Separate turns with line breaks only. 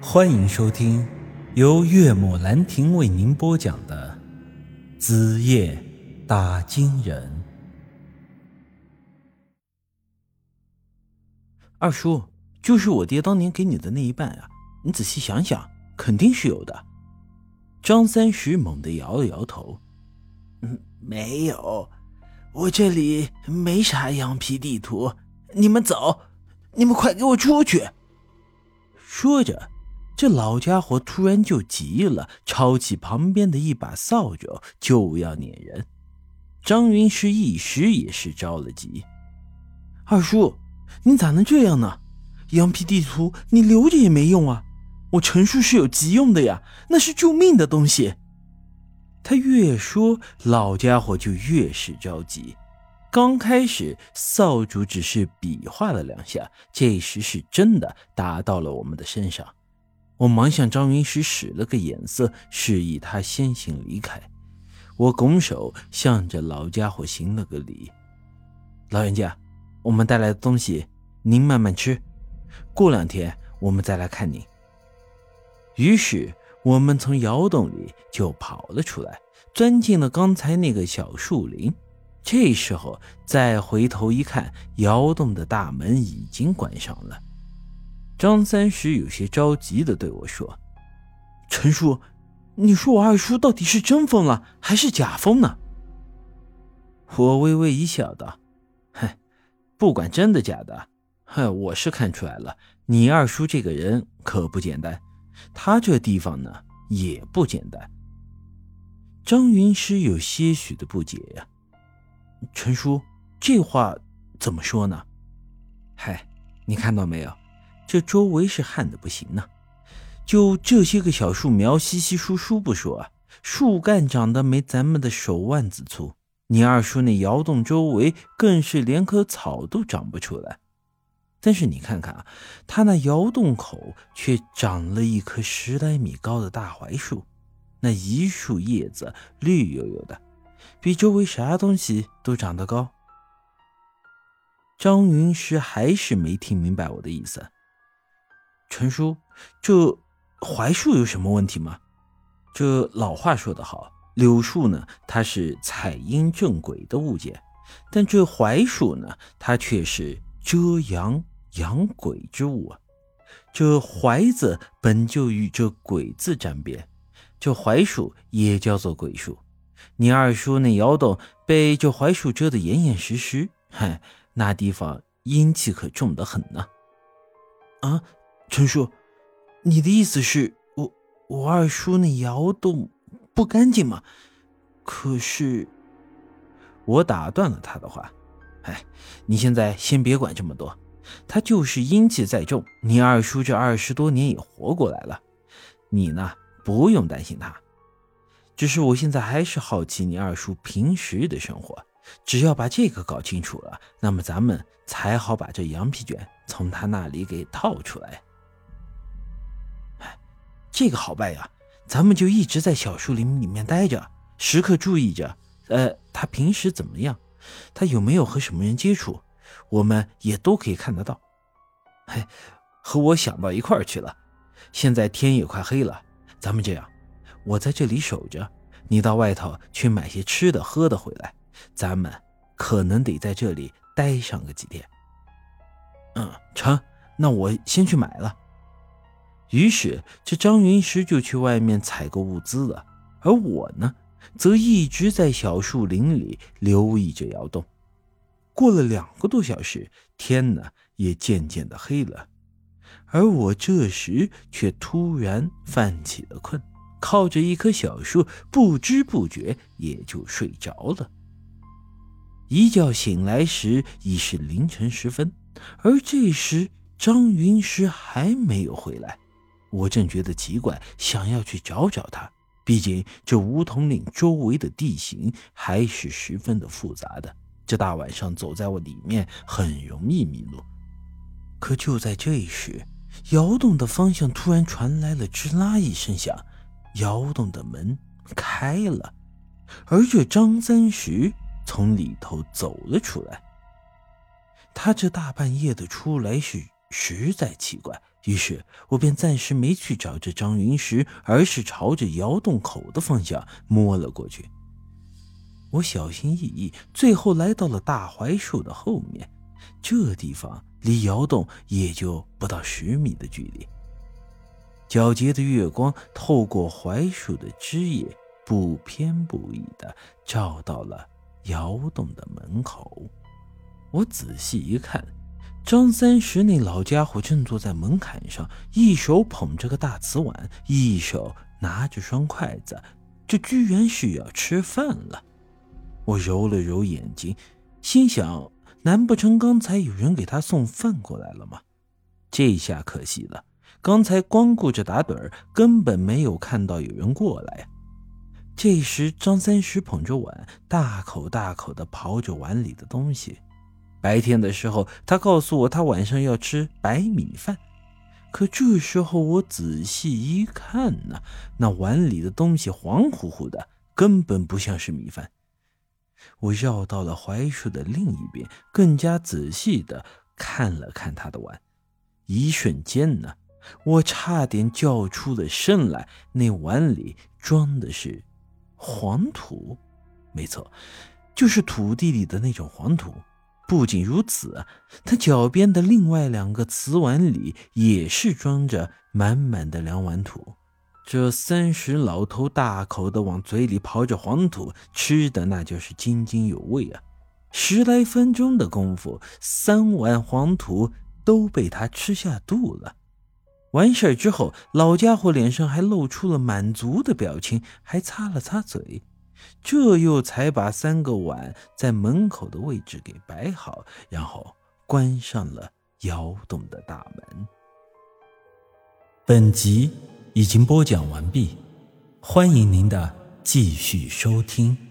欢迎收听由岳母兰亭为您播讲的《子夜打金人》。
二叔，就是我爹当年给你的那一半啊！你仔细想想，肯定是有的。张三石猛地摇了摇头：“
嗯，没有，我这里没啥羊皮地图。你们走，你们快给我出去！”
说着。这老家伙突然就急了，抄起旁边的一把扫帚就要撵人。张云师一时也是着了急：“二叔，你咋能这样呢？羊皮地图你留着也没用啊！我陈叔是有急用的呀，那是救命的东西。”他越说，老家伙就越是着急。刚开始扫帚只是比划了两下，这时是真的打到了我们的身上。我忙向张云石使了个眼色，示意他先行离开。我拱手向着老家伙行了个礼：“老人家，我们带来的东西您慢慢吃，过两天我们再来看您。”于是我们从窑洞里就跑了出来，钻进了刚才那个小树林。这时候再回头一看，窑洞的大门已经关上了。张三石有些着急的对我说：“陈叔，你说我二叔到底是真疯了还是假疯呢？”我微微一笑，道：“哼，不管真的假的，哼，我是看出来了，你二叔这个人可不简单，他这地方呢也不简单。”张云师有些许的不解呀：“陈叔，这话怎么说呢？”“嗨，你看到没有？”这周围是旱的不行呢，就这些个小树苗，稀稀疏疏不说啊，树干长得没咱们的手腕子粗。你二叔那窑洞周围更是连棵草都长不出来。但是你看看啊，他那窑洞口却长了一棵十来米高的大槐树，那一树叶子绿油油的，比周围啥东西都长得高。张云师还是没听明白我的意思。陈叔，这槐树有什么问题吗？这老话说得好，柳树呢，它是采阴正鬼的物件，但这槐树呢，它却是遮阳养鬼之物啊。这槐字本就与这鬼字沾边，这槐树也叫做鬼树。你二叔那窑洞被这槐树遮得严严实实，嗨，那地方阴气可重得很呢。啊！陈叔，你的意思是我我二叔那窑洞不干净吗？可是，我打断了他的话。哎，你现在先别管这么多。他就是阴气再重，你二叔这二十多年也活过来了。你呢，不用担心他。只是我现在还是好奇你二叔平时的生活。只要把这个搞清楚了，那么咱们才好把这羊皮卷从他那里给套出来。这个好办呀，咱们就一直在小树林里面待着，时刻注意着。呃，他平时怎么样？他有没有和什么人接触？我们也都可以看得到。嘿，和我想到一块儿去了。现在天也快黑了，咱们这样，我在这里守着，你到外头去买些吃的喝的回来。咱们可能得在这里待上个几天。嗯，成，那我先去买了。于是，这张云石就去外面采购物资了，而我呢，则一直在小树林里留意着窑洞。过了两个多小时，天呢也渐渐的黑了，而我这时却突然犯起了困，靠着一棵小树，不知不觉也就睡着了。一觉醒来时已是凌晨时分，而这时张云石还没有回来。我正觉得奇怪，想要去找找他。毕竟这梧桐岭周围的地形还是十分的复杂的，这大晚上走在我里面很容易迷路。可就在这时，窑洞的方向突然传来了吱啦一声响，窑洞的门开了，而这张三石从里头走了出来。他这大半夜的出来是实在奇怪。于是我便暂时没去找这张云石，而是朝着窑洞口的方向摸了过去。我小心翼翼，最后来到了大槐树的后面。这地方离窑洞也就不到十米的距离。皎洁的月光透过槐树的枝叶，不偏不倚地照到了窑洞的门口。我仔细一看。张三石那老家伙正坐在门槛上，一手捧着个大瓷碗，一手拿着双筷子，这居然是要吃饭了。我揉了揉眼睛，心想：难不成刚才有人给他送饭过来了吗？这下可惜了，刚才光顾着打盹，根本没有看到有人过来。这时，张三石捧着碗，大口大口地刨着碗里的东西。白天的时候，他告诉我他晚上要吃白米饭，可这时候我仔细一看呢，那碗里的东西黄乎乎的，根本不像是米饭。我绕到了槐树的另一边，更加仔细的看了看他的碗，一瞬间呢，我差点叫出了声来。那碗里装的是黄土，没错，就是土地里的那种黄土。不仅如此，他脚边的另外两个瓷碗里也是装着满满的两碗土。这三十老头大口的往嘴里刨着黄土，吃的那就是津津有味啊！十来分钟的功夫，三碗黄土都被他吃下肚了。完事之后，老家伙脸上还露出了满足的表情，还擦了擦嘴。这又才把三个碗在门口的位置给摆好，然后关上了窑洞的大门。
本集已经播讲完毕，欢迎您的继续收听。